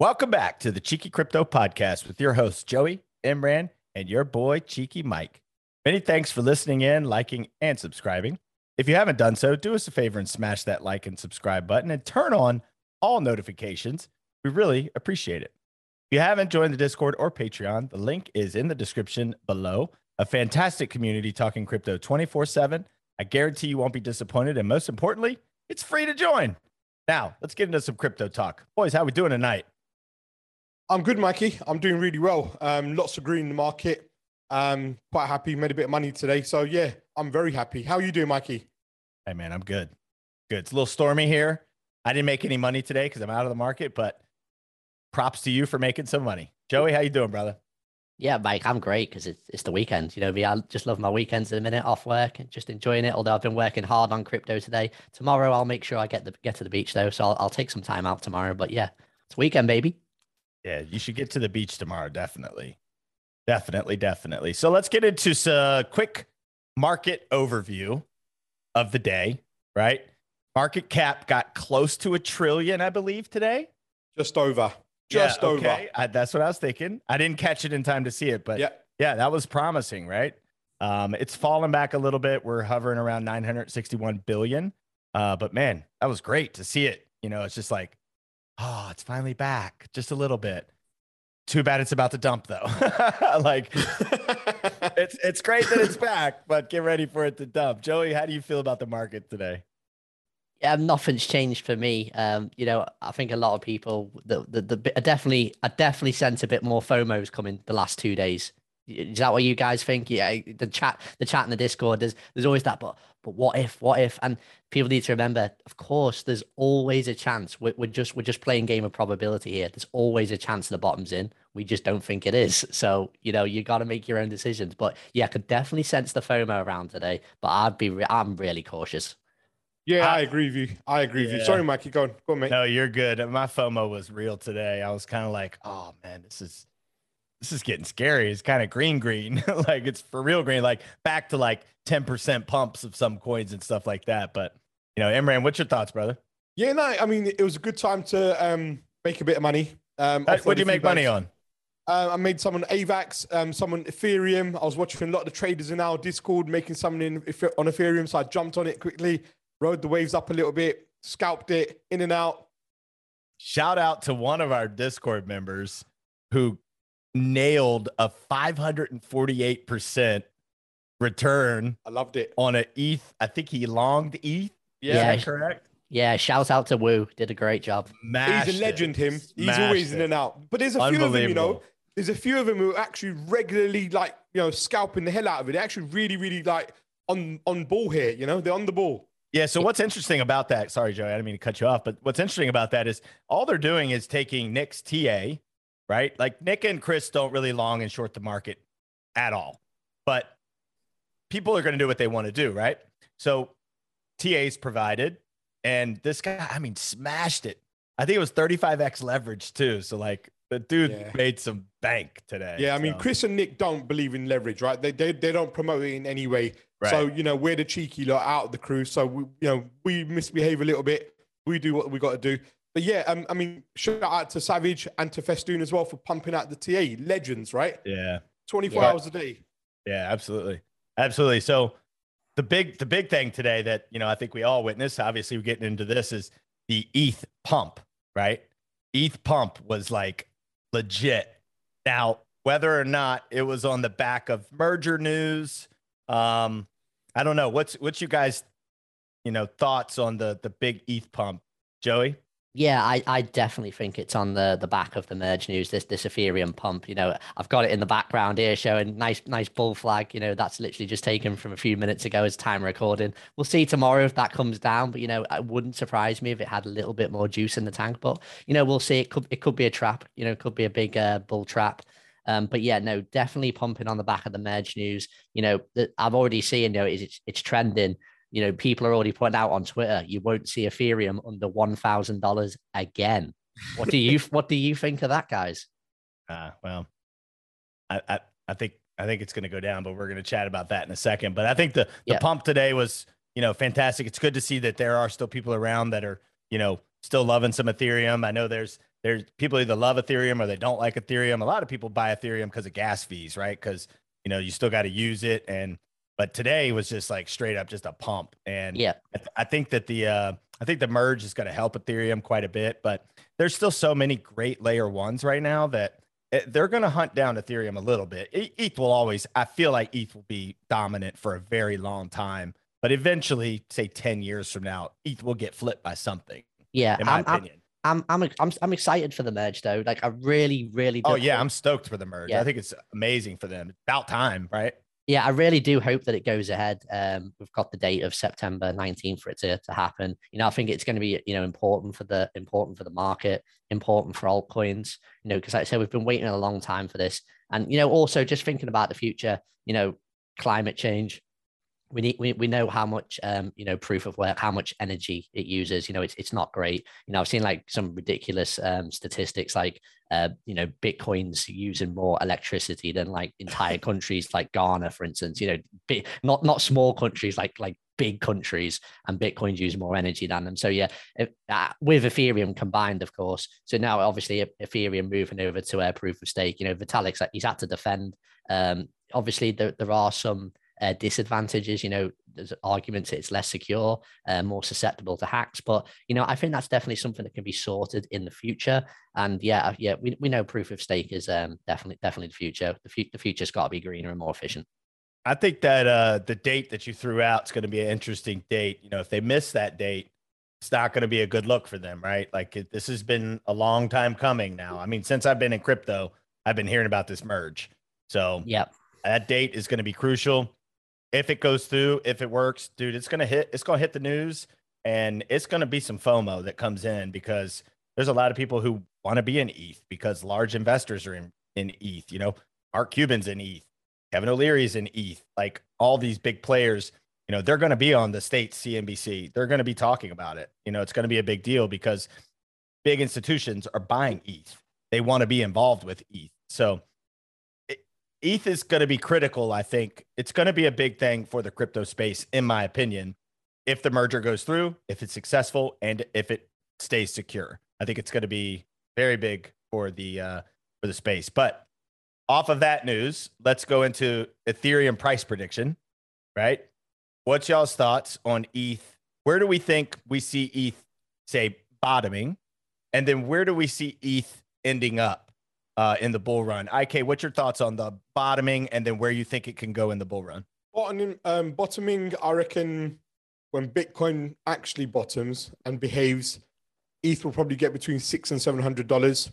Welcome back to the Cheeky Crypto Podcast with your hosts, Joey, Imran, and your boy, Cheeky Mike. Many thanks for listening in, liking, and subscribing. If you haven't done so, do us a favor and smash that like and subscribe button and turn on all notifications. We really appreciate it. If you haven't joined the Discord or Patreon, the link is in the description below. A fantastic community talking crypto 24 7. I guarantee you won't be disappointed. And most importantly, it's free to join. Now, let's get into some crypto talk. Boys, how are we doing tonight? I'm good, Mikey. I'm doing really well. Um, lots of green in the market. Um, quite happy. Made a bit of money today. So yeah, I'm very happy. How are you doing, Mikey? Hey man, I'm good. Good. It's a little stormy here. I didn't make any money today because I'm out of the market, but props to you for making some money. Joey, how you doing, brother? Yeah, Mike, I'm great because it's, it's the weekend. You know, me, I just love my weekends in a minute off work and just enjoying it. Although I've been working hard on crypto today. Tomorrow, I'll make sure I get the get to the beach though, so I'll, I'll take some time out tomorrow. But yeah, it's weekend, baby. Yeah, you should get to the beach tomorrow. Definitely. Definitely. Definitely. So let's get into a quick market overview of the day, right? Market cap got close to a trillion, I believe, today. Just over. Just yeah, over. I, that's what I was thinking. I didn't catch it in time to see it, but Yeah. yeah, that was promising, right? Um, it's fallen back a little bit. We're hovering around 961 billion. Uh, but man, that was great to see it. You know, it's just like, oh, it's finally back just a little bit. Too bad it's about to dump though. like it's it's great that it's back, but get ready for it to dump. Joey, how do you feel about the market today? Yeah, nothing's changed for me. Um, you know, I think a lot of people the the, the I definitely I definitely sense a bit more FOMO's coming the last two days. Is that what you guys think? Yeah, the chat, the chat in the Discord. There's there's always that, but but what if? What if? And people need to remember, of course, there's always a chance. We're, we're just we're just playing game of probability here. There's always a chance the bottom's in. We just don't think it is. So you know, you got to make your own decisions. But yeah, I could definitely sense the FOMO around today. But I'd be re- I'm really cautious. yeah, I- I, agree with you. I agree with you. Sorry, Mikey. Go on. Go on, mate. No, you're good. My FOMO was real today. I was kind of like, oh man, this is this is getting scary. It's kind of green green. like it's for real green, like back to like 10% pumps of some coins and stuff like that. But you know, Imran, what's your thoughts, brother? Yeah, no, I mean, it was a good time to um, make a bit of money. Um, What do you make money on? Uh, I made some on AVAX, um, some on Ethereum. I was watching a lot of the traders in our Discord making something in, on Ethereum. So I jumped on it quickly, rode the waves up a little bit, scalped it in and out. Shout out to one of our Discord members who nailed a 548% return I loved it. on a ETH. I think he longed ETH. Yeah. Yeah. Is that correct? Yeah, shout out to Wu. Did a great job. Mashed He's a it. legend, him. He's Smashed always it. in and out. But there's a few of them, you know. There's a few of them who are actually regularly like, you know, scalping the hell out of it. They're actually really, really like on on ball here, you know, they're on the ball. Yeah. So what's interesting about that? Sorry, Joey, I didn't mean to cut you off, but what's interesting about that is all they're doing is taking Nick's TA, right? Like Nick and Chris don't really long and short the market at all, but people are going to do what they want to do, right? So TA's provided, and this guy, I mean, smashed it. I think it was 35x leverage too. So like the dude Yeah. made some bank today. Yeah, I mean, Chris and Nick don't believe in leverage, right? They they, they don't promote it in any way. So, you know, we're the cheeky lot out of the crew. So, we, you know, we misbehave a little bit. We do what we got to do. But yeah, um, I mean, shout out to Savage and to Festoon as well for pumping out the TA. Legends, right? yeah. 24 Yeah. hours a day. Yeah, absolutely. Absolutely. So the big the big thing today that, you know, I think we all witnessed, obviously we're getting into this is the ETH pump, right? ETH pump was like legit. Now, whether or not it was on the back of merger news, um, I don't know. What's what's you guys, you know, thoughts on the the big ETH pump, Joey? Yeah, I, I definitely think it's on the the back of the merge news. This this Ethereum pump, you know, I've got it in the background here, showing nice nice bull flag. You know, that's literally just taken from a few minutes ago as time recording. We'll see tomorrow if that comes down, but you know, it wouldn't surprise me if it had a little bit more juice in the tank. But you know, we'll see. It could it could be a trap. You know, it could be a big uh, bull trap. Um, but yeah, no, definitely pumping on the back of the merge news. You know, that I've already seen. You know, it's it's trending you know, people are already putting out on Twitter, you won't see Ethereum under one thousand dollars again. What do you what do you think of that, guys? Uh, well, I, I, I think I think it's going to go down, but we're going to chat about that in a second. But I think the the Yeah. pump today was you know fantastic. It's good to see that there are still people around that are you know still loving some Ethereum. I know there's there's people either love Ethereum or they don't like Ethereum. A lot of people buy Ethereum because of gas fees, right? Because you know you still got to use it, and but today was just like straight up just a pump, and yeah, I, th- I think that the uh, I think the merge is going to help Ethereum quite a bit, but there's still so many great layer ones right now that it, eh, they're going to hunt down Ethereum a little bit. ETH will always, I feel like ETH will be dominant for a very long time, but eventually, say 10 years from now, ETH will get flipped by something. Yeah, in my I'm, opinion. I'm, I'm, I'm, I'm excited for the merge though. Like I really, really. Oh yeah, I'm stoked for the merge. Yeah. I think it's amazing for them. About time, right? Yeah, I really do hope that it goes ahead. Um, we've got the date of September 19th for it to, to happen. You know, I think it's going to be you know important for the important for the market, important for altcoins. You know, because like I said, we've been waiting a long time for this, and you know, also just thinking about the future. You know, climate change, we need we, we know how much um you know proof of work how much energy it uses you know it's, it's not great. You know i've seen like some ridiculous um statistics like uh you know bitcoins using more electricity than like entire countries like ghana for instance you know big, not not small countries like like big countries and bitcoins use more energy than them. So yeah uh, with ethereum combined of course. So now obviously ethereum moving over to a proof of stake you know vitalik's he's had to defend. Um obviously there, there are some uh, disadvantages. You know, there's arguments it's less secure, uh, more susceptible to hacks. But you know, I think that's definitely something that can be sorted in the future. And yeah, yeah, we, we know proof of stake is um, definitely definitely the future. The, fu- the future's got to be greener and more efficient. I think that uh, the date that you threw out is going to be an interesting date. You know, if they miss that date, it's not going to be a good look for them, right? Like it, this has been a long time coming now. I mean, since I've been in crypto, I've been hearing about this merge. So yeah, that date is going to be crucial if it goes through, if it works, dude, it's gonna hit. It's gonna hit the news, and it's gonna be some FOMO that comes in because there's a lot of people who want to be in ETH because large investors are in in ETH. You know, Mark Cuban's in ETH, Kevin O'Leary's in ETH. Like all these big players, you know, they're to be on the state CNBC. They're to be talking about it. You know, it's to be a big deal because big institutions are buying ETH. They want to be involved with ETH. So ETH is going to be critical. I think it's going to be a big thing for the crypto space, in my opinion, if the merger goes through, if it's successful, and if it stays secure. I think it's going to be very big for the uh, for the space. But off of that news, let's go into Ethereum price prediction. Right? What's y'all's thoughts on ETH? Where do we think we see ETH say bottoming, and then where do we see ETH ending up? Uh, in the bull run. IK, what's your thoughts on the bottoming and then where you think it can go in the bull run? Bottoming, um, bottoming, I reckon when Bitcoin actually bottoms and behaves, ETH will probably get between six and seven hundred dollars.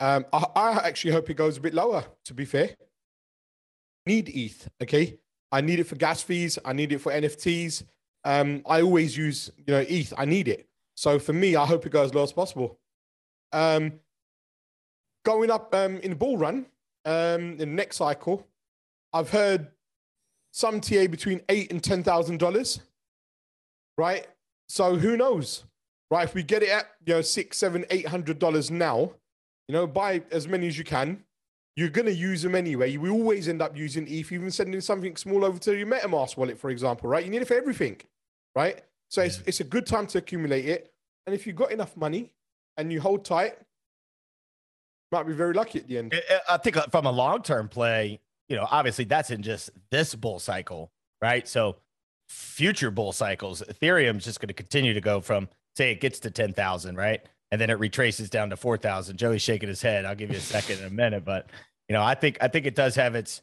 Um, I, I actually hope it goes a bit lower. To be fair, need ETH. Okay, I need it for gas fees. I need it for NFTs. Um, I always use you know ETH. I need it. So for me, I hope it goes as low as possible. Um, going up um, in the bull run um, in the next cycle, I've heard some TA between eight and ten thousand dollars. Right. So who knows? Right. If we get it at you know six, seven, eight hundred dollars now, you know, buy as many as you can. You're gonna use them anyway. We always end up using ETH, even sending something small over to your MetaMask wallet, for example. Right. You need it for everything. Right. So it's, it's a good time to accumulate it. And if you've got enough money and you hold tight, might be very lucky at the end. I think uh, from a long term play, you know, obviously that's in just this bull cycle, right? So future bull cycles, Ethereum's just going to continue to go from say it gets to 10,000, right? And then it retraces down to 4,000. Joey's shaking his head. I'll give you a second in a minute, but you know, I think I think it does have its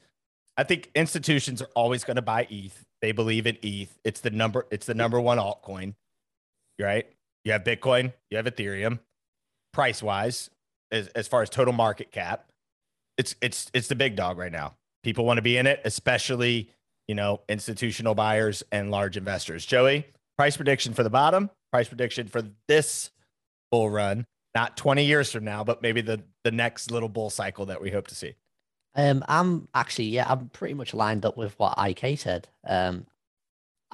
I think institutions are always going to buy ETH. They believe in ETH. It's the number it's the number one altcoin. Right? You have Bitcoin, you have Ethereum. Price wise, as, as far as total market cap, it's it's it's the big dog right now. People want to be in it, especially you know institutional buyers and large investors. Joey, price prediction for the bottom, price prediction for this bull run, not 20 years from now, but maybe the the next little bull cycle that we hope to see. Um, I'm actually, yeah, I'm pretty much lined up with what IK said. Um,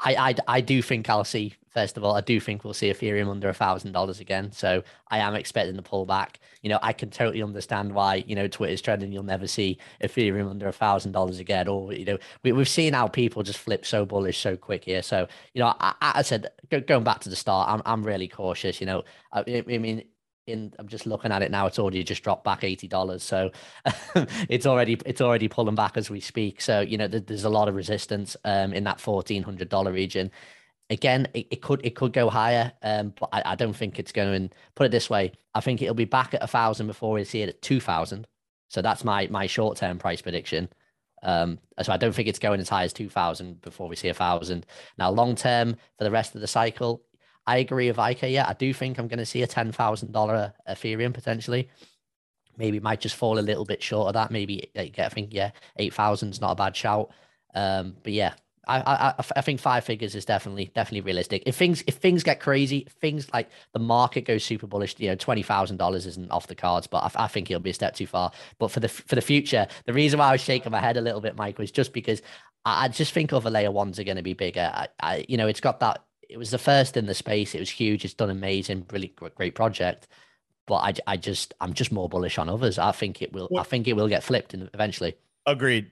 I, I, I do think I'll see. First of all, I do think we'll see Ethereum under a thousand dollars again. So I am expecting the pullback. You know, I can totally understand why you know Twitter's trending. You'll never see Ethereum under a thousand dollars again. Or you know, we, we've seen how people just flip so bullish so quick here. So you know, I, I said going back to the start, I'm I'm really cautious. You know, I, I mean, in I'm just looking at it now. It's already just dropped back eighty dollars, so it's already it's already pulling back as we speak. So you know there's a lot of resistance um, in that fourteen hundred dollar region. Again, it, it, could it could go higher, um, but I, I don't think it's going. Put it this way, I think it'll be back at a thousand before we see it at two thousand. So that's my my short term price prediction. Um, so I don't think it's going as high as two thousand before we see a thousand. Now, long term for the rest of the cycle, I agree with IK. Yeah, I do think I'm going to see a ten thousand dollar Ethereum potentially. Maybe it might just fall a little bit short of that. Maybe I think yeah, eight thousand is not a bad shout. Um, but yeah, I, I I think five figures is definitely definitely realistic. If things if things get crazy, things like the market goes super bullish, you know, twenty thousand dollars isn't off the cards, but I, I, think it'll be a step too far. But for the for the future, the reason why I was shaking my head a little bit, Mike, was just because I, I just think other layer ones are going to be bigger. I, I you know, it's got that it was the first in the space. It was huge. It's done amazing, really great project. But I, I just, I'm just more bullish on others. I think it will. Well, I think it will get flipped eventually. Agreed.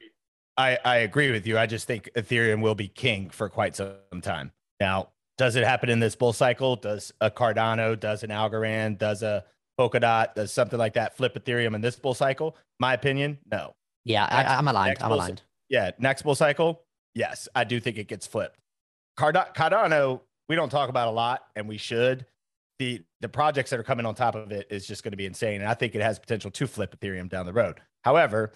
I, I agree with you. I just think Ethereum will be king for quite some time. Now, does it happen in this bull cycle? Does a Cardano, does an Algorand, does a Polkadot, does something like that flip Ethereum in this bull cycle? My opinion, no. Yeah, next, I, am aligned. I'm aligned. Yeah, next bull cycle, yes, I do think it gets flipped. Cardano we don't talk about a lot, and we should. The the projects that are coming on top of it is just going to be insane, and I think it has potential to flip Ethereum down the road. However,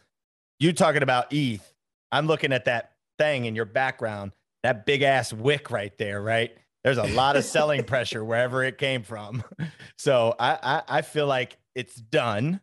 you talking about ETH, I'm looking at that thing in your background, that big ass wick right there, right? There's a lot of selling pressure wherever it came from. So I, I I feel like it's done,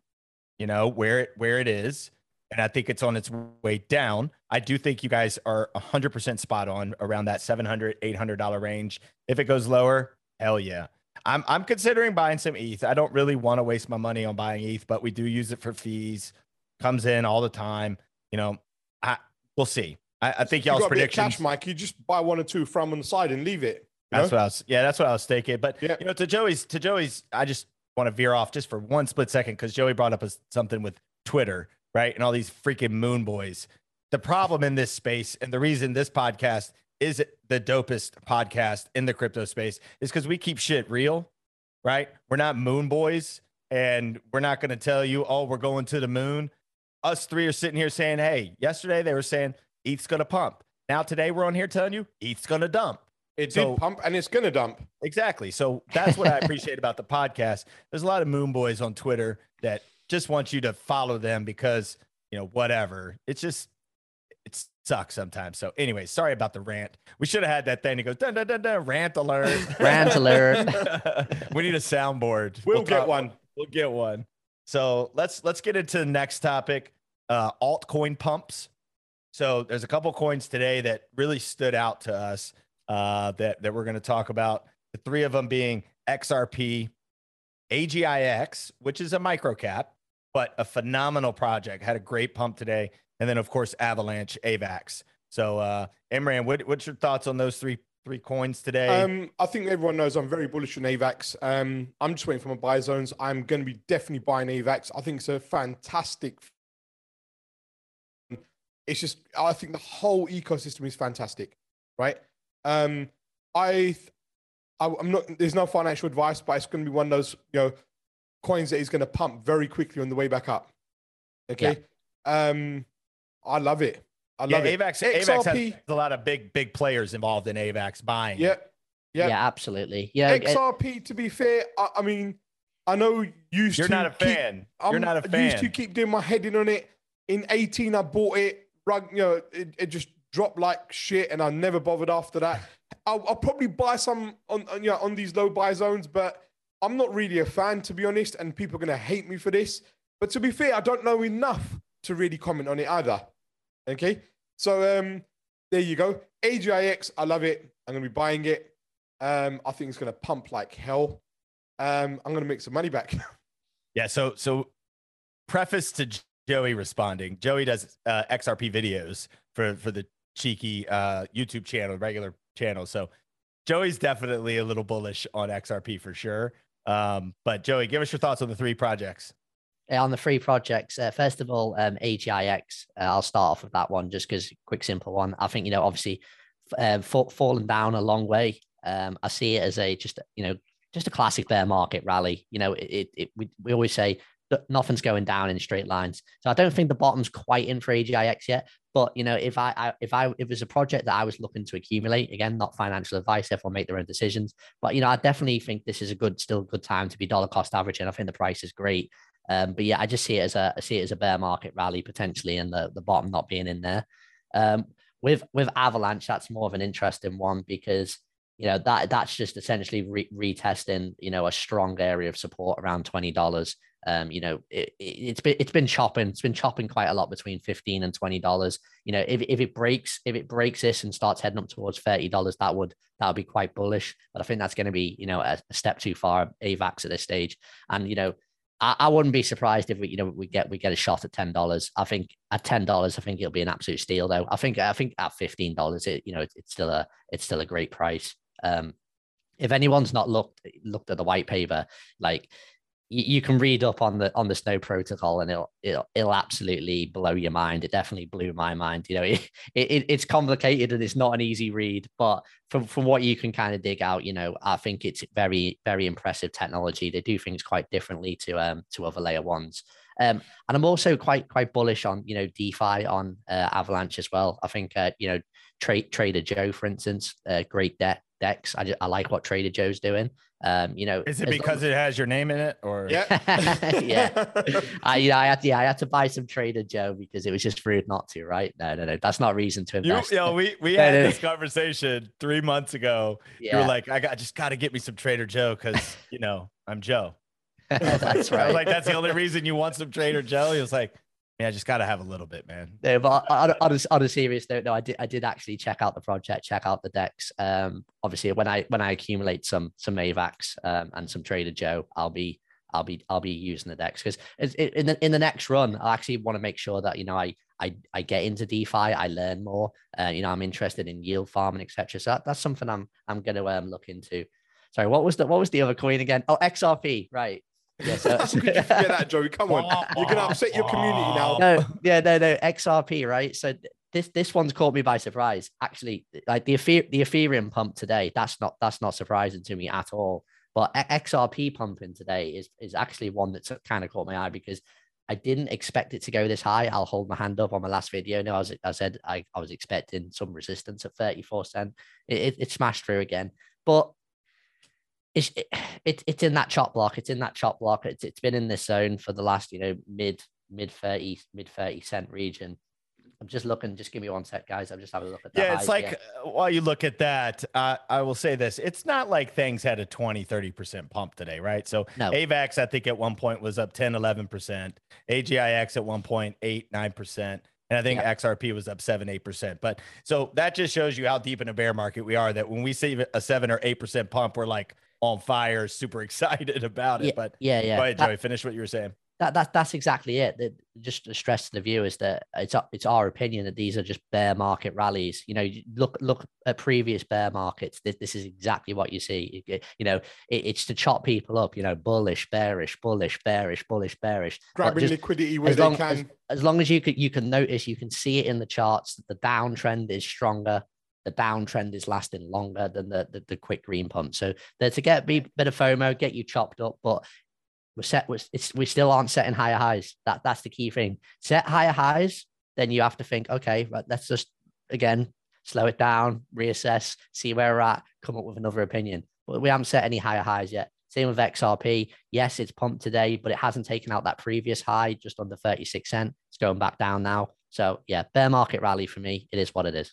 you know, where it where it is and I think it's on its way down. I do think you guys are 100% spot on around that $700, $800 range. If it goes lower, hell yeah. I'm, I'm considering buying some ETH. I don't really want to waste my money on buying ETH, but we do use it for fees. Comes in all the time. You know, I we'll see. I, I think y'all's prediction. Cash, Mike. You just buy one or two from on the side and leave it. That's know? what I was. Yeah, that's what I was thinking. But yeah. you know, to Joey's, to Joey's, I just want to veer off just for one split second because Joey brought up a, something with Twitter right? And all these freaking moon boys. The problem in this space, and the reason this podcast is the dopest podcast in the crypto space, is because we keep shit real, right? We're not moon boys, and we're not going to tell you, oh, we're going to the moon. Us three are sitting here saying, hey, yesterday they were saying ETH's going to pump. Now today we're on here telling you ETH's going to dump. It so, did pump and it's going to dump. Exactly. So that's what I appreciate about the podcast. There's a lot of moon boys on Twitter that just want you to follow them because you know whatever. It's just it sucks sometimes. So anyway, sorry about the rant. We should have had that thing that goes dun, dun, dun, dun, rant alert. rant alert. we need a soundboard. We'll, we'll get talk, one. We'll get one. So let's let's get into the next topic. Uh, altcoin pumps. So there's a couple coins today that really stood out to us uh, that that we're going to talk about. The three of them being XRP, AGIX, which is a micro cap, but a phenomenal project. Had a great pump today, and then of course Avalanche AVAX. So, uh, Imran, what, what's your thoughts on those three three coins today? Um, I think everyone knows I'm very bullish on AVAX. Um, I'm just waiting for my buy zones. I'm going to be definitely buying AVAX. I think it's a fantastic. It's just, I think the whole ecosystem is fantastic, right? Um, I, I, am not. There's no financial advice, but it's going to be one of those, you know, coins that he's going to pump very quickly on the way back up. Okay. Yeah. Um, I love it. I love yeah, it. AVAX, XRP, AVAX has a lot of big, big players involved in AVAX buying. Yeah. Yeah. Yeah, absolutely. Yeah. XRP, to be fair, I, I mean, I know used You're to not a keep, fan. You're not a fan. used to keep doing my head in on it. In 18, I bought it. Rug, you know, it, it just dropped like shit, and I never bothered after that. I'll, I'll probably buy some on, on you know, on these low buy zones, but I'm not really a fan, to be honest, and people are going to hate me for this. But to be fair, I don't know enough to really comment on it either. Okay. So um, there you go. AGIX, I love it. I'm going to be buying it. Um, I think it's going to pump like hell. Um, I'm going to make some money back. yeah. So, so preface to Joey responding. Joey does uh, XRP videos for for the cheeky uh, YouTube channel, regular channel. So Joey's definitely a little bullish on XRP for sure. Um, but Joey, give us your thoughts on the three projects. On the three projects, uh, first of all, um, AGIX. Uh, I'll start off with that one just because quick, simple one. I think you know, obviously, uh, fallen down a long way. Um, I see it as a just you know just a classic bear market rally. You know, it, it, it we, we always say nothing's going down in straight lines. So I don't think the bottom's quite in for AGIX yet. But you know, if I, I if I if it was a project that I was looking to accumulate, again, not financial advice, everyone make their own decisions. But you know, I definitely think this is a good, still good time to be dollar cost averaging. I think the price is great. Um, but yeah, I just see it as a I see it as a bear market rally potentially, and the the bottom not being in there. Um, with with Avalanche, that's more of an interesting one because you know that that's just essentially re- retesting you know a strong area of support around twenty dollars. Um, you know it, it, has been it's been chopping it's been chopping quite a lot between fifteen and twenty dollars. You know if, if it breaks if it breaks this and starts heading up towards thirty dollars, that would that would be quite bullish. But I think that's going to be you know a, a step too far AVAX at this stage. And you know I, I wouldn't be surprised if we, you know, we get we get a shot at ten dollars. I think at ten dollars, I think it'll be an absolute steal. Though I think I think at fifteen dollars, it you know, it, it's still a it's still a great price. Um, if anyone's not looked looked at the white paper, like you can read up on the on the snow protocol and it'll, it'll it'll absolutely blow your mind. It definitely blew my mind you know it, it it's complicated and it's not an easy read but from from what you can kind of dig out you know i think it's very very impressive technology. They do things quite differently to um to other layer ones um, and I'm also quite quite bullish on you know DeFi on uh, Avalanche as well. I think uh, you know Tra- Trader Joe, for instance, uh, great debt DEX. I, just, I like what Trader Joe's doing. Um, you know, is it because long... it has your name in it, or yeah, yeah? I, you know, I had, to, yeah, I had to buy some Trader Joe because it was just rude not to, right? No, no, no, that's not reason to invest. You, you know, we we had this conversation three months ago. Yeah. You were like, I got, just got to get me some Trader Joe because you know I'm Joe. that's right. I was like, that's the only reason you want some Trader Joe. He was like, yeah, I just got to have a little bit, man. No, but on, on, a, on a serious note, no, I did I did actually check out the project, check out the DEX. Um, obviously, when I when I accumulate some some AVAX um, and some Trader Joe, I'll be I'll be I'll be using the DEX because in the in the next run, I actually want to make sure that you know I I I get into DeFi, I learn more. Uh, you know, I'm interested in yield farming, etc. So that, that's something I'm I'm going to um, look into. Sorry, what was the what was the other coin again? Oh, XRP, right? Yeah, so, How could you forget that, Joey? Come on, you're gonna upset your community now. No, yeah, no, no, XRP, right? So this this one's caught me by surprise. Actually, like the the Ethereum pump today, that's not that's not surprising to me at all. But XRP pumping today is is actually one that's kind of caught my eye because I didn't expect it to go this high. I'll hold my hand up on my last video. No, I, was, I said I, I was expecting some resistance at 34 cent. It, it, it smashed through again. But it's it, it's in that chop block. It's in that chop block. It's it's been in this zone for the last you know mid mid thirty mid thirty cent region. I'm just looking. Just give me one sec, guys. I'm just having a look at that. Yeah, it's like uh, while you look at that, uh, I will say this: it's not like things had a 20, 30 percent pump today, right? So no. AVAX, I think at one point was up 10, 11 percent. AGIX at one point eight, nine percent. And I think yeah. XRP was up seven, eight percent. But so that just shows you how deep in a bear market we are. That when we see a seven or eight percent pump, we're like, on fire, super excited about it. Yeah, but yeah, yeah. Go ahead, Joey. That, finish what you were saying. That, that that's exactly it. That just to stress to the viewers that it's it's our opinion that these are just bear market rallies. You know, look look at previous bear markets. This, this is exactly what you see. You know, it, it's to chop people up. You know, bullish, bearish, bullish, bearish, bullish, bearish. Grabbing just, liquidity where long, they can. As, as long as you can you can notice, you can see it in the charts that the downtrend is stronger the downtrend is lasting longer than the, the, the quick green pump. So there to get a bit of FOMO, get you chopped up, but we're set. We're, we still aren't setting higher highs. That that's the key thing. Set higher highs, then you have to think, okay, right, let's just again slow it down, reassess, see where we're at, come up with another opinion. But we haven't set any higher highs yet. Same with XRP. Yes, it's pumped today, but it hasn't taken out that previous high just under 36 cent. It's going back down now. So yeah, bear market rally for me. It is what it is.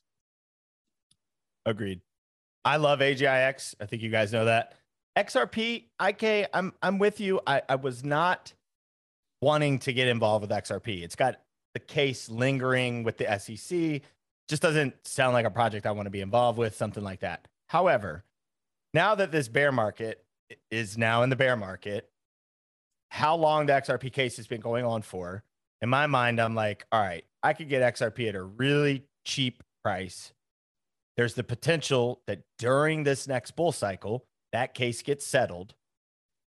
Agreed. I love AGIX. I think you guys know that. XRP, IK, I'm I'm with you. I, I was not wanting to get involved with XRP. It's got the case lingering with the SEC. Just doesn't sound like a project I want to be involved with, something like that. However, now that this bear market is now in the bear market, how long the XRP case has been going on for, in my mind, I'm like, all right, I could get XRP at a really cheap price there's the potential that during this next bull cycle, that case gets settled.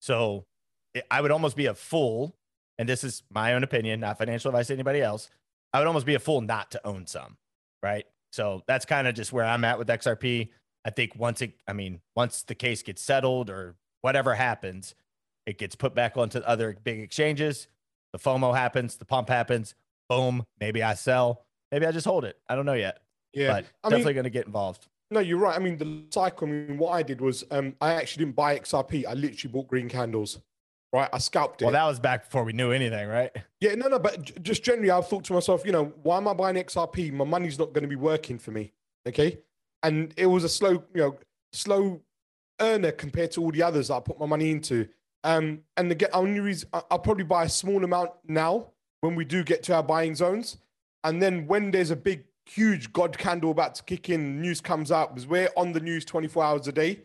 So I would almost be a fool, and this is my own opinion, not financial advice to anybody else. I would almost be a fool not to own some, right? So that's kind of just where I'm at with XRP. I think once it, I mean, once the case gets settled or whatever happens, it gets put back onto other big exchanges. The FOMO happens, the pump happens. Boom. Maybe I sell. Maybe I just hold it. I don't know yet. Yeah, but I definitely going to get involved. no, you're right. I mean, the cycle. I mean, what I did was, um, I actually didn't buy XRP. I literally bought green candles. Right, I scalped it. Well, that was back before we knew anything, right? Yeah, no, no, but just generally, I've thought to myself, you know, why am I buying XRP? My money's not going to be working for me. Okay. And it was a slow, you know, slow earner compared to all the others that I put my money into. Um, and the only reason I'll probably buy a small amount now when we do get to our buying zones. And then when there's a big, huge God candle about to kick in, news comes out because we're on the news 24 hours a day,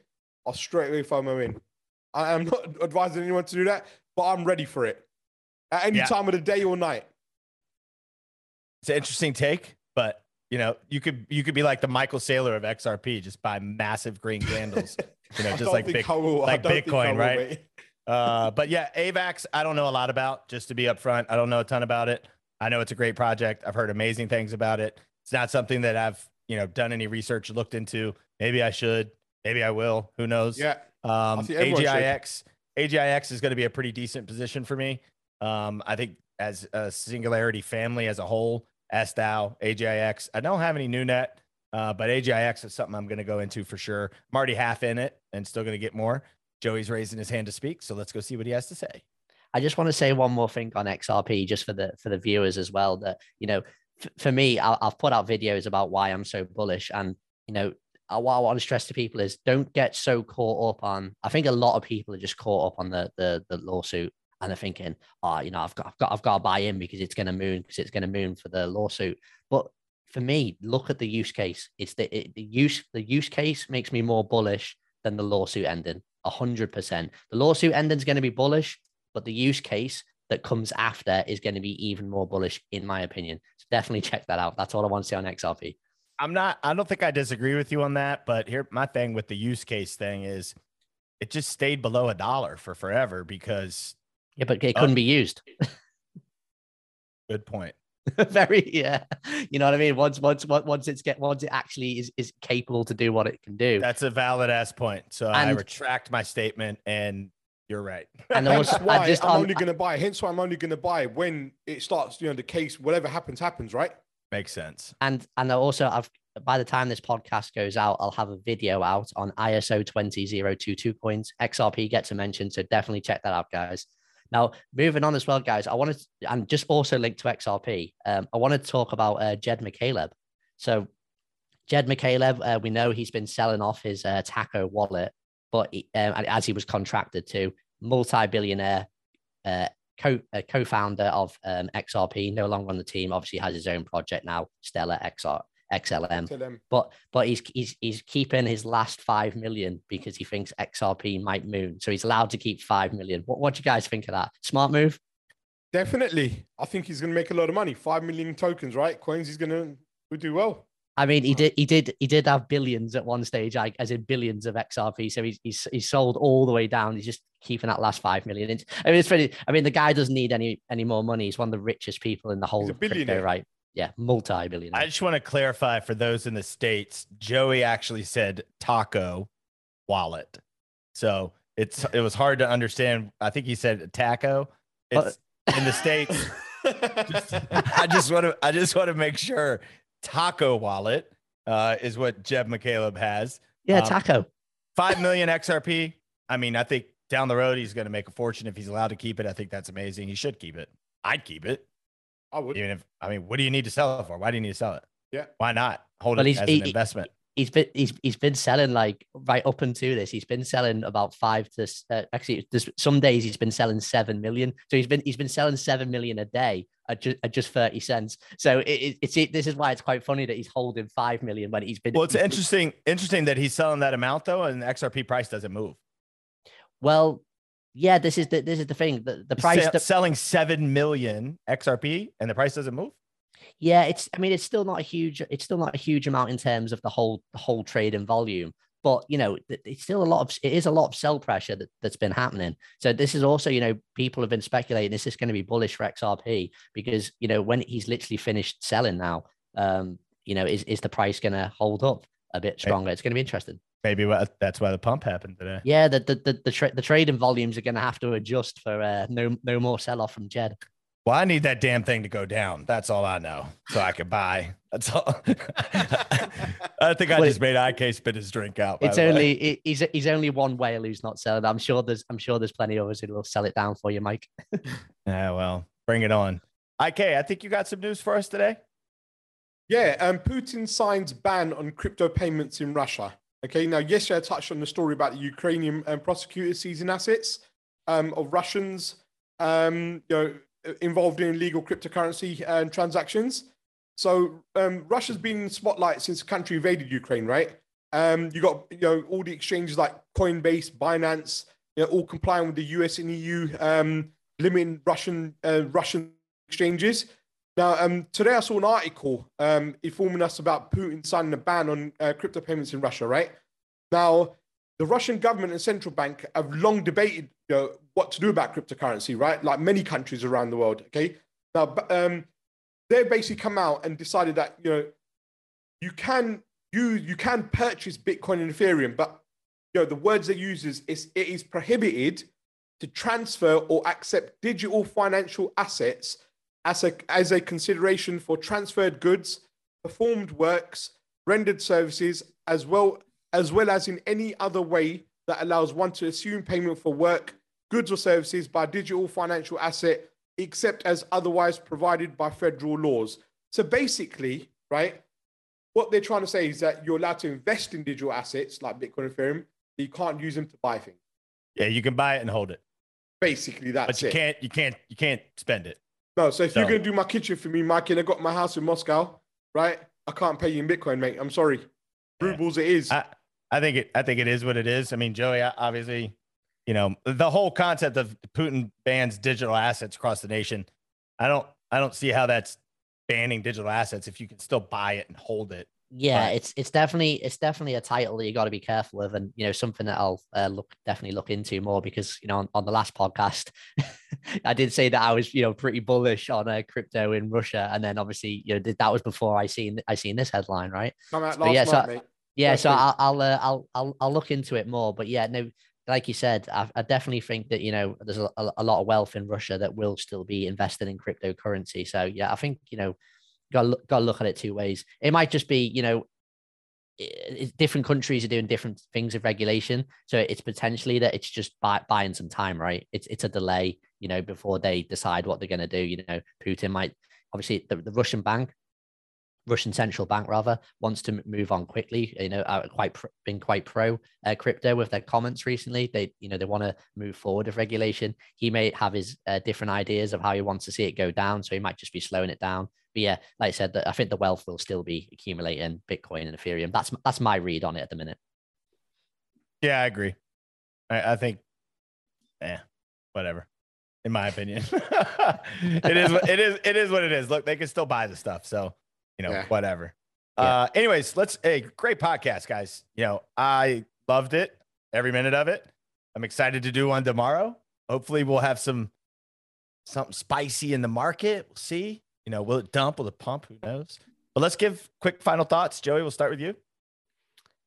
I'll straight away FOMO in. I am not advising anyone to do that, but I'm ready for it at any Yeah. time of the day or night. It's an interesting take, but you know, you could you could be like the Michael Saylor of XRP, just buy massive green candles. You know, just like big, I will. I like don't think I Bitcoin, will, right? mate. Uh, but yeah, AVAX, I don't know a lot about, just to be upfront. I don't know a ton about it. I know it's a great project. I've heard amazing things about it. It's not something that I've, you know, done any research, looked into. Maybe I should, maybe I will. Who knows? Yeah, Um, think everyone should. AGIX, AGIX is going to be a pretty decent position for me. Um, I think as a Singularity family as a whole, SDAO, AGIX. I don't have any NuNet, uh, but AGIX is something I'm going to go into for sure. I'm already half in it and still going to get more. Joey's raising his hand to speak, so let's go see what he has to say. I just want to say one more thing on XRP, just for the for the viewers as well. That you know, for me, I, I've put out videos about why I'm so bullish, and you know, uh, what I want to stress to people is don't get so caught up on. I think a lot of people are just caught up on the the, the lawsuit, and they're thinking, oh, you know, I've got I've got I've got to buy in because it's going to moon because it's going to moon for the lawsuit. But for me, look at the use case. It's the it, the use the use case makes me more bullish than the lawsuit ending. A hundred percent. The lawsuit ending is going to be bullish, but the use case that comes after is going to be even more bullish, in my opinion. Definitely check that out. That's all I want to say on XRP. I'm not, I don't think I disagree with you on that, but here, my thing with the use case thing is it just stayed below a dollar for forever because Yeah, but it Oh. couldn't be used. good point. Very, yeah. You know what I mean? Once, once, once once it's get, once it actually is is capable to do what it can do. That's a valid ass point. So I retract my statement and you're right. And Hence also, why I just I'm on, only going to buy. Hence why I'm only going to buy when it starts. You know, the case, whatever happens, happens, right? Makes sense. and and I also I've by the time this podcast goes out, I'll have a video out on ISO 20022 coins. XRP gets a mention, so definitely check that out, guys. Now, moving on as well, guys, I wanted to, and just also linked to XRP. Um, I want to talk about uh, Jed McCaleb. So, Jed McCaleb, uh, we know he's been selling off his uh, Taco wallet, but he, um, as he was contracted to, multi-billionaire uh, co uh, co-founder of um, XRP, no longer on the team. Obviously, has his own project now, Stellar XR XLM. Them. But but he's he's he's keeping his last five million because he thinks XRP might moon. So he's allowed to keep five million. What what do you guys think of that? Smart move? Definitely, I think he's going to make a lot of money. Five million tokens, right? Coins. He's going to do well. I mean, he did he did he did have billions at one stage, like as in billions of XRP. So he's he's he's sold all the way down. He's just keeping that last five million. It's, I mean, it's pretty. I mean, the guy doesn't need any any more money. He's one of the richest people in the whole crypto, billionaire. right? Yeah, multi-billionaire. I just want to clarify for those in the States, Joey actually said taco wallet. So it's it was hard to understand. I think he said taco. It's uh, in the States. just, I just want to I just want to make sure taco wallet uh, is what Jed McCaleb has. yeah, um, Taco. Five million XRP. I mean, I think down the road he's going to make a fortune if he's allowed to keep it. I think that's amazing. He should keep it. I'd keep it. I would. Even if I mean, what do you need to sell it for? Why do you need to sell it? Yeah. Why not hold Well, it he's- as he- an investment? He's been he's he's been selling like right up until this. He's been selling about five to uh, actually there's some days he's been selling seven million. So he's been he's been selling seven million a day at just, at just thirty cents. So it, it, it's it, this is why it's quite funny that he's holding five million when he's been Well, it's been- interesting. Interesting that he's selling that amount though, and the XRP price doesn't move. Well, yeah, this is the this is the thing. The the price. se- that- selling seven million XRP, and the price doesn't move. Yeah, it's. I mean, it's still not a huge. It's still not a huge amount in terms of the whole the whole trade and volume. But you know, it's still a lot of. It is a lot of sell pressure that, that's been happening. So this is also, you know, people have been speculating. Is this going to be bullish for XRP? Because you know, when he's literally finished selling now, um, you know, is is the price going to hold up? a bit stronger. It's going to be interesting. Maybe that's why the pump happened today. Yeah, the the the, the, tra- the trading volumes are going to have to adjust for uh, no no more sell off from Jed. Well, I need that damn thing to go down. That's all I know. So I can buy. That's all. I think I well, just made IK spit his drink out. It's only it, he's he's only one whale who's not selling. I'm sure there's I'm sure there's plenty of others who will sell it down for you, Mike. yeah, well, bring it on. IK, I think you got some news for us today. Yeah, um, Putin signs ban on crypto payments in Russia. Okay, now yesterday I touched on the story about the Ukrainian um, prosecutors seizing assets um, of Russians, um, you know, involved in illegal cryptocurrency and uh, transactions. So um, Russia's been in spotlight since the country invaded Ukraine, right? Um, you got you know all the exchanges like Coinbase, Binance, you know, all complying with the US and EU um, limiting Russian uh, Russian exchanges. Now, um, today I saw an article um, informing us about Putin signing a ban on uh, crypto payments in Russia, right? Now, the Russian government and central bank have long debated you know, what to do about cryptocurrency, right? Like many countries around the world. Okay. Now, um, they basically come out and decided that you know you can you you can purchase Bitcoin and Ethereum, but you know the words they use is, is it is prohibited to transfer or accept digital financial assets as a as a consideration for transferred goods, performed works, rendered services, as well as well as in any other way that allows one to assume payment for work, goods or services by digital financial asset, except as otherwise provided by federal laws. So basically, right, what they're trying to say is that you're allowed to invest in digital assets like Bitcoin and Ethereum, but you can't use them to buy things. Yeah, you can buy it and hold it. Basically, that's but you it. can't, you can't, you can't spend it. No, so if you're gonna do my kitchen for me, Mike, and I got my house in Moscow, right? I can't pay you in Bitcoin, mate. I'm sorry. Rubles yeah. it is. I, I think it I think it is what it is. I mean, Joey, obviously, you know, the whole concept of Putin bans digital assets across the nation. I don't I don't see how that's banning digital assets if you can still buy it and hold it yeah, right. it's it's definitely it's definitely a title that you got to be careful of, and you know something that I'll uh, look definitely look into more because you know on, on the last podcast I did say that I was you know pretty bullish on uh, crypto in Russia, and then obviously you know that was before I seen I seen this headline right. Come out last yeah, so, mate. Yeah, so I'll I'll, uh, I'll I'll I'll look into it more, but yeah, no, like you said, I, I definitely think that you know there's a, a lot of wealth in Russia that will still be invested in cryptocurrency. So yeah, I think you know got to look, got to look at it two ways. It might just be, you know, different countries are doing different things of regulation, so it's potentially that it's just buy, buying some time, right? It's it's a delay, you know, before they decide what they're going to do. You know, Putin might obviously the, the Russian bank Russian central bank rather wants to move on quickly. You know, are quite pr- been quite pro uh, crypto with their comments recently. They, you know, they want to move forward with regulation. He may have his uh, different ideas of how he wants to see it go down, so he might just be slowing it down. But yeah, like I said, I think the wealth will still be accumulating Bitcoin and Ethereum. That's that's my read on it at the minute. Yeah, I agree. I, I think, yeah, whatever. In my opinion, it is it is it is what it is. Look, they can still buy the stuff, so you know, yeah. whatever. Yeah. Uh, anyways, let's. Hey, great podcast, guys. You know, I loved it, every minute of it. I'm excited to do one tomorrow. Hopefully, we'll have some something spicy in the market. We'll see. You know, will it dump? Will it pump? Who knows? But let's give quick final thoughts. Joey, we'll start with you.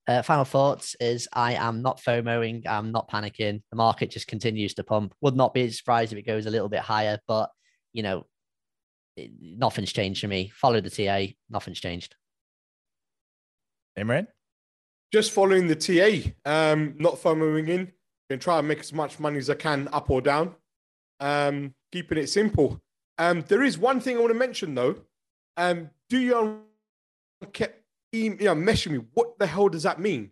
Uh, final thoughts is I am not FOMOing. I'm not panicking. The market just continues to pump. Would not be surprised if it goes a little bit higher, but you know, it, nothing's changed for me. Follow the TA. Nothing's changed. Imran? Just following the TA. Um, not FOMOing in. Going to try and make as much money as I can, up or down. Um, keeping it simple. Um, there is one thing I want to mention though. Um, do you kept you know messaging me? What the hell does that mean?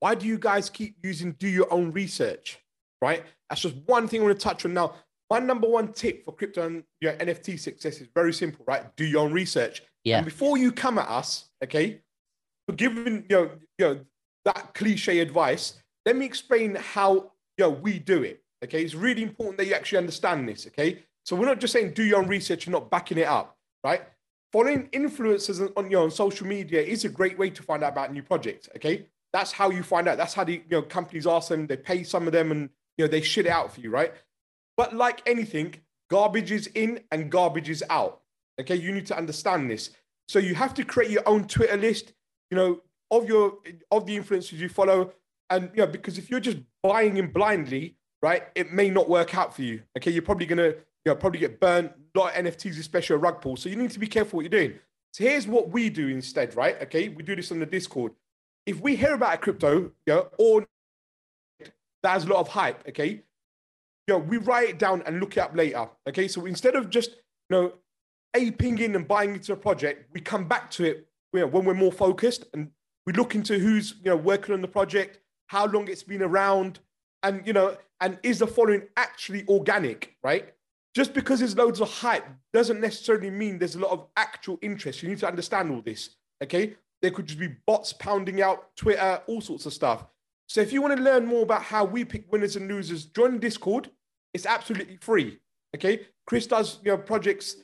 Why do you guys keep using do your own research? Right? That's just one thing I want to touch on now. My number one tip for crypto and your NFT success is very simple, right? Do your own research. Yeah. And before you come at us, okay, for giving you know, you know that cliche advice, let me explain how you know we do it. Okay, it's really important that you actually understand this. Okay, so we're not just saying do your own research and not backing it up, right? Following influencers on, your know, on social media is a great way to find out about new projects. Okay, that's how you find out. That's how the you know companies ask them. They pay some of them, and you know they shit it out for you, right? But like anything, garbage is in and garbage is out. Okay, you need to understand this. So you have to create your own Twitter list. You know, of your of the influencers you follow. And you know, because if you're just buying in blindly, right, it may not work out for you. Okay, you're probably gonna you know probably get burned. A lot of NFTs, especially a rug pull. So you need to be careful what you're doing. So here's what we do instead, right? Okay, we do this on the Discord. If we hear about a crypto, you know, or that has a lot of hype, okay, know, we write it down and look it up later. Okay, so instead of just you know aping in and buying into a project, we come back to it you know, when we're more focused and we look into who's you know working on the project, how long it's been around, and you know, and is the following actually organic, right? Just because there's loads of hype doesn't necessarily mean there's a lot of actual interest. You need to understand all this, okay? There could just be bots pounding out Twitter, all sorts of stuff. So if you want to learn more about how we pick winners and losers, join Discord. It's absolutely free. Okay. Chris does you know projects,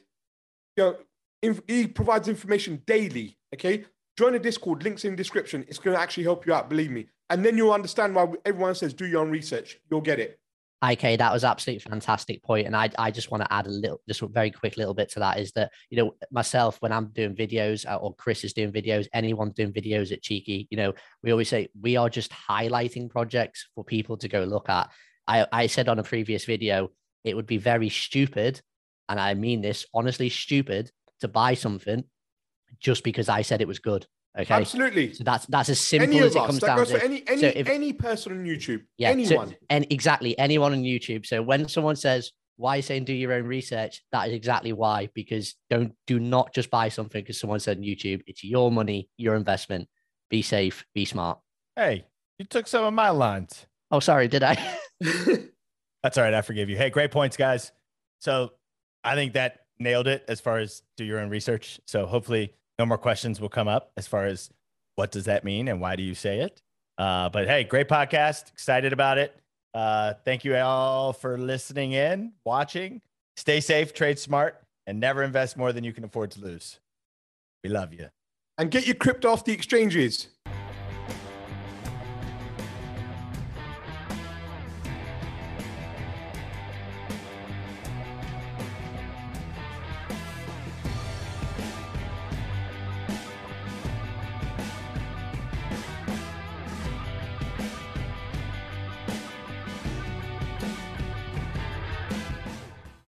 you know, inf- he provides information daily. Okay. Join the Discord, links in the description. It's going to actually help you out, believe me. And then you'll understand why everyone says do your own research. You'll get it. IK, that was absolutely fantastic point, and I I just want to add a little, just a very quick little bit to that is that you know myself when I'm doing videos uh, or Chris is doing videos, anyone doing videos at Cheeky, you know, we always say we are just highlighting projects for people to go look at. I I said on a previous video it would be very stupid, and I mean this honestly, stupid to buy something just because I said it was good. Okay. Absolutely. So that's that's as simple Any as it us. comes That down to. for any any So if- any person on YouTube. Yeah, so- Anyone. and exactly anyone on YouTube. So when someone says, "Why are you saying do your own research?" That is exactly why. Because don't do not just buy something because someone said on YouTube. It's your money, your investment. Be safe. Be smart. Hey, you took some of my lines. Oh, sorry, did I? That's all right. I forgive you. Hey, great points, guys. So I think that nailed it as far as do your own research. So hopefully no more questions will come up as far as what does that mean and why do you say it? Uh, but hey, great podcast. Excited about it. Uh, thank you all for listening in, watching. Stay safe, trade smart, and never invest more than you can afford to lose. We love you. and get your crypto off the exchanges.